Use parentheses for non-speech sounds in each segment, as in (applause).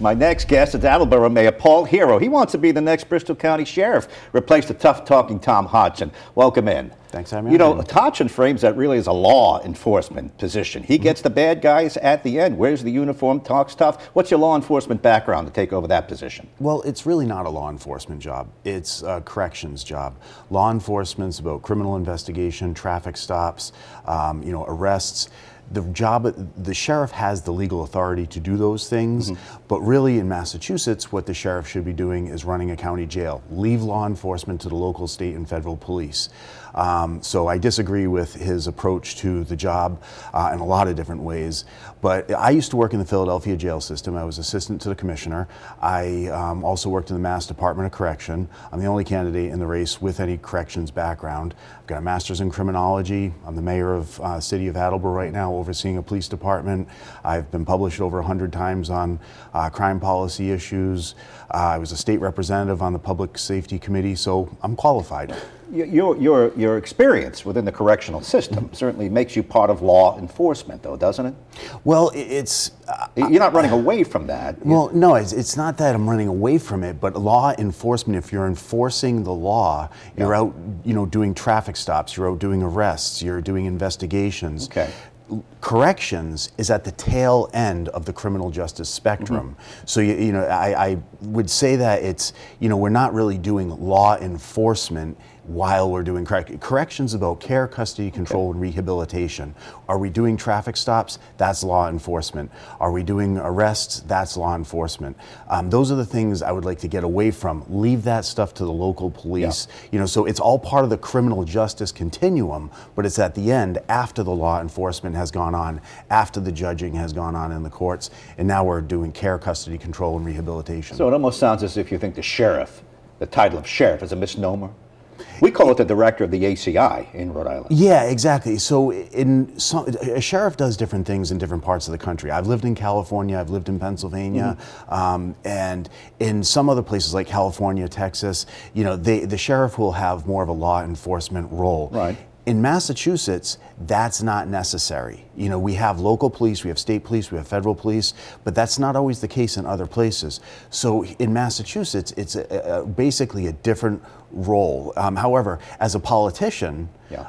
My next guest is Attleboro Mayor Paul Heroux. He wants to be the next Bristol County Sheriff, replace the tough-talking Tom Hodgson. Welcome in. Thanks me You know. Hodgson frames that really as a law enforcement position. He gets the bad guys at the end. Wears the uniform, talks tough. What's your law enforcement background to take over that position? Well, it's really not a law enforcement job. It's a corrections job. Law enforcement's about criminal investigation, traffic stops, um, you know, arrests. The job, the sheriff has the legal authority to do those things, mm-hmm. but really in Massachusetts, what the sheriff should be doing is running a county jail. Leave law enforcement to the local, state, and federal police. Um, so I disagree with his approach to the job uh, in a lot of different ways. But I used to work in the Philadelphia jail system. I was assistant to the commissioner. I um, also worked in the Mass Department of Correction. I'm the only candidate in the race with any corrections background. I've got a master's in criminology. I'm the mayor of uh, City of Attleboro right now, overseeing a police department. I've been published over 100 times on uh, crime policy issues. Uh, I was a state representative on the Public Safety Committee, so I'm qualified. Your, your, your experience within the correctional system certainly makes you part of law enforcement, though, doesn't it? Well, it's uh, You're not running away from that. Well, no, it's, it's not that I'm running away from it, but law enforcement, if you're enforcing the law, you're out, you know, doing traffic stops, you're out doing arrests, you're doing investigations. Okay. Corrections is at the tail end of the criminal justice spectrum. So, you, you know, I, I would say that it's, you know, we're not really doing law enforcement while we're doing correct. Corrections about care, custody, control, and rehabilitation. Are we doing traffic stops? That's law enforcement. Are we doing arrests? That's law enforcement. Um, those are the things I would like to get away from. Leave that stuff to the local police. You know, so it's all part of the criminal justice continuum, but it's at the end after the law enforcement has gone on, after the judging has gone on in the courts, and now we're doing care, custody, control, and rehabilitation. So it almost sounds as if you think the sheriff, the title of sheriff, is a misnomer. We call it the director of the ACI in Rhode Island. Yeah, exactly. So in some, a sheriff does different things in different parts of the country. I've lived in California, I've lived in Pennsylvania, um, and in some other places like California, Texas, you know, they, the sheriff will have more of a law enforcement role. Right. In Massachusetts, that's not necessary. You know, we have local police, we have state police, we have federal police, but that's not always the case in other places. So in Massachusetts, it's a, a, basically a different role. Um, however, as a politician, Yeah.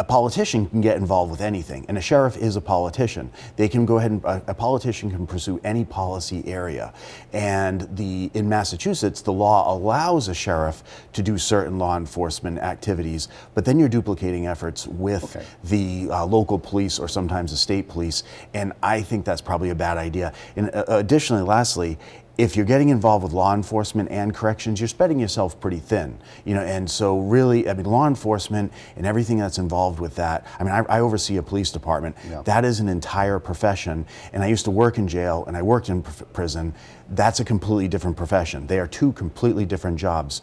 A politician can get involved with anything, and a sheriff is a politician. They can go ahead and a, a politician can pursue any policy area, and the in Massachusetts the law allows a sheriff to do certain law enforcement activities, but then you're duplicating efforts with Okay. the uh, local police or sometimes the state police, and I think that's probably a bad idea. And uh, additionally, lastly if you're getting involved with law enforcement and corrections, you're spreading yourself pretty thin, you know. And so, really, I mean, law enforcement and everything that's involved with that. I mean, I, I oversee a police department. Yeah. That is an entire profession. And I used to work in jail, and I worked in pr- prison. That's a completely different profession. They are two completely different jobs.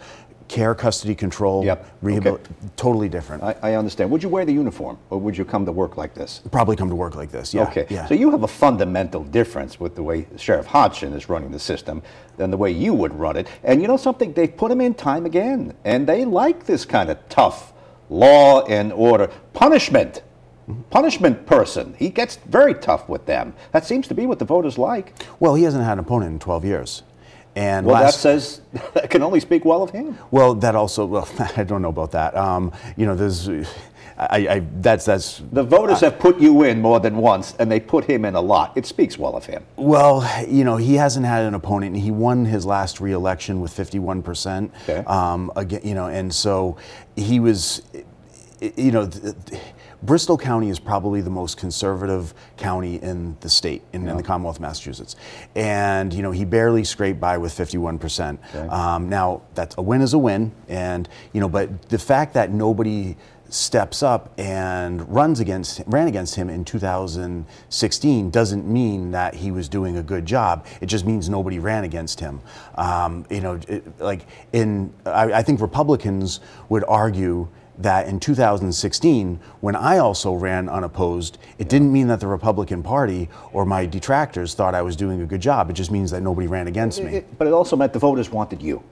Care, custody, control, Yep. rehabil- Okay. totally different. I, I understand. Would you wear the uniform, or would you come to work like this? Probably come to work like this. Yeah. okay. Yeah. So you have a fundamental difference with the way Sheriff Hodgson is running the system than the way you would run it. And you know something? They've put him in time again, and they like this kind of tough law and order punishment. Punishment person. He gets very tough with them. That seems to be what the voters like. well, he hasn't had an opponent in 12 years. And Well, that says (laughs) that can only speak well of him. Well, that also. Well, (laughs) I don't know about that. Um, you know, there's. I, I that's that's. The voters have put you in more than once, and they put him in a lot. It speaks well of him. Well, you know, he hasn't had an opponent. And he won his last re-election with 51 percent. Okay. Um, again, you know, and so he was. You know. th- th- Bristol County is probably the most conservative county in the state, in, in the Commonwealth of Massachusetts. And, you know, he barely scraped by with 51%. Okay. Um, now, that's a win is a win. And, you know, but the fact that nobody steps up and runs against ran against him in 2016 doesn't mean that he was doing a good job. It just means nobody ran against him. Um, you know, it, like in I, I think Republicans would argue that in 2016, when I also ran unopposed, it didn't mean that the Republican Party or my detractors thought I was doing a good job. It just means that nobody ran against me. It- but it also meant the voters wanted you.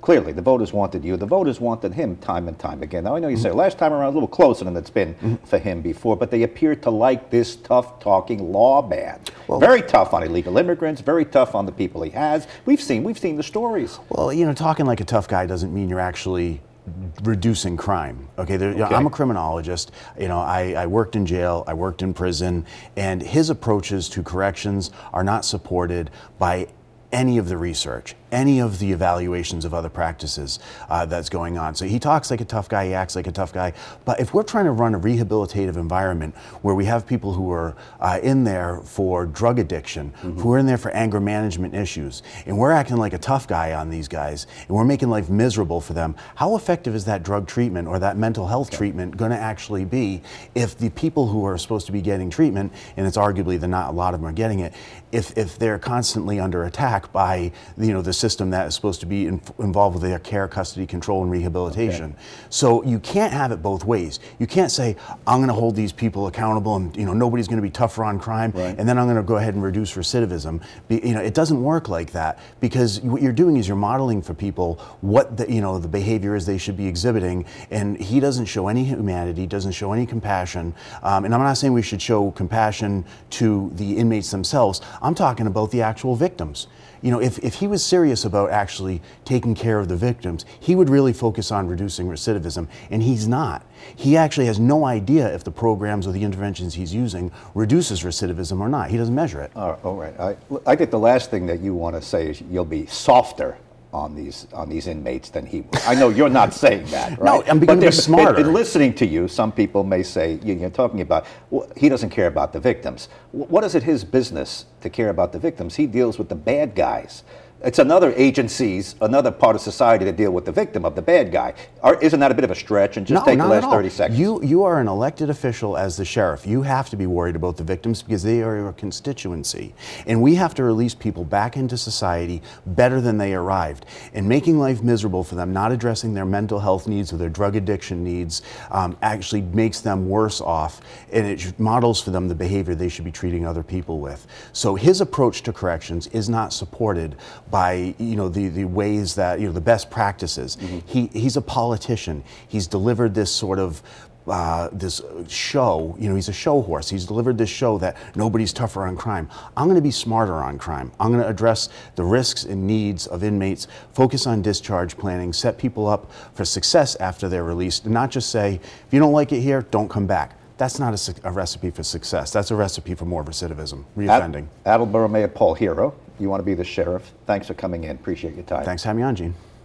clearly the voters wanted you. The voters wanted him time and time again. Now I know you mm-hmm. say last time around a little closer than it's been mm-hmm. for him before, but they appear to like this tough talking law man. Well, very tough on illegal immigrants. Very tough on the people he has. We've seen we've seen the stories. Well, you know, talking like a tough guy doesn't mean you're actually reducing crime. Okay, there, okay. You know, I'm a criminologist. You know, I, I, worked in jail, I worked in prison, and his approaches to corrections are not supported by any of the research, any of the evaluations of other practices uh, that's going on. So he talks like a tough guy, he acts like a tough guy. But if we're trying to run a rehabilitative environment where we have people who are uh, in there for drug addiction, mm-hmm. who are in there for anger management issues, and we're acting like a tough guy on these guys, and we're making life miserable for them, how effective is that drug treatment or that mental health treatment going to actually be if the people who are supposed to be getting treatment, and it's arguably that not a lot of them are getting it, if, if they're constantly under attack by you know the system that is supposed to be in, involved with their care, custody, control, and rehabilitation. Okay. So you can't have it both ways. You can't say I'm going to hold these people accountable, and you know nobody's going to be tougher on crime, right. and then I'm going to go ahead and reduce recidivism. Be, you know it doesn't work like that because what you're doing is you're modeling for people what the you know the behavior is they should be exhibiting, and he doesn't show any humanity, doesn't show any compassion, um, and I'm not saying we should show compassion to the inmates themselves. I'm talking about the actual victims. You know, if, if he was serious about actually taking care of the victims, he would really focus on reducing recidivism, and he's not. He actually has no idea if the programs or the interventions he's using reduces recidivism or not. He doesn't measure it. all right. I, I think the last thing that you want to say is you'll be softer on these on these inmates than he was. I know you're not saying that, (laughs) right? no, I'm becoming smarter. In, in, listening to you, some people may say you're talking about well, he doesn't care about the victims. What is it his business to care about the victims? He deals with the bad guys it's another agencies, another part of society to deal with the victim of the bad guy. Are, isn't that a bit of a stretch? And just no, take the last 30 seconds. You, you are an elected official as the sheriff. You have to be worried about the victims because they are your constituency. And we have to release people back into society better than they arrived. And making life miserable for them, not addressing their mental health needs or their drug addiction needs, um, actually makes them worse off. And it models for them the behavior they should be treating other people with. So his approach to corrections is not supported by you know the, the ways that you know the best practices. Mm-hmm. He he's a politician. He's delivered this sort of uh, this show, you know, he's a show horse. He's delivered this show that nobody's tougher on crime. I'm going to be smarter on crime. I'm going to address the risks and needs of inmates, focus on discharge planning, set people up for success after they're released, and not just say, if you don't like it here, don't come back. That's not a, a recipe for success. That's a recipe for more recidivism, reoffending. Attleboro Mayor Paul Heroux, you want to be the sheriff. Thanks for coming in. Appreciate your time. Thanks for having me on, Gene.